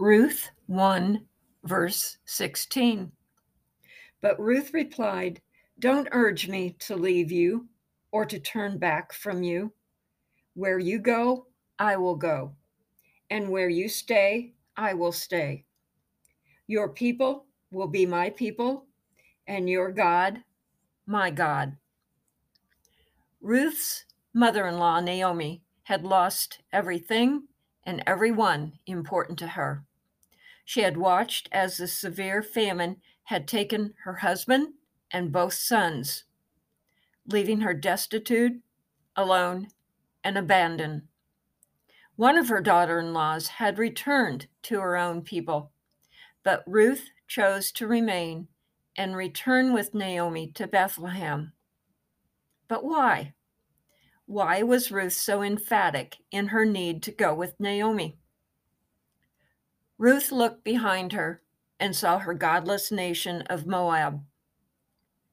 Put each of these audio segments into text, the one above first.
Ruth 1, verse 16. But Ruth replied, Don't urge me to leave you or to turn back from you. Where you go, I will go, and where you stay, I will stay. Your people will be my people, and your God, my God. Ruth's mother in law, Naomi, had lost everything and everyone important to her. She had watched as the severe famine had taken her husband and both sons, leaving her destitute, alone, and abandoned. One of her daughter in laws had returned to her own people, but Ruth chose to remain and return with Naomi to Bethlehem. But why? Why was Ruth so emphatic in her need to go with Naomi? Ruth looked behind her and saw her godless nation of Moab.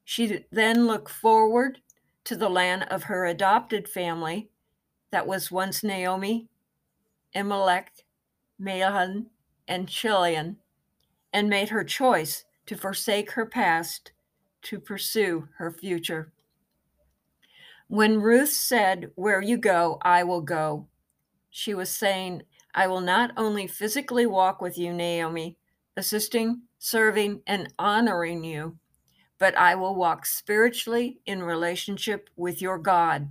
She then looked forward to the land of her adopted family that was once Naomi, Elimelech, Mahlon, and Chilion, and made her choice to forsake her past to pursue her future. When Ruth said, Where you go, I will go, she was saying, I will not only physically walk with you, Naomi, assisting, serving, and honoring you, but I will walk spiritually in relationship with your God,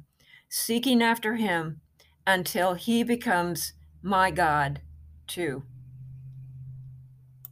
seeking after him until he becomes my God too.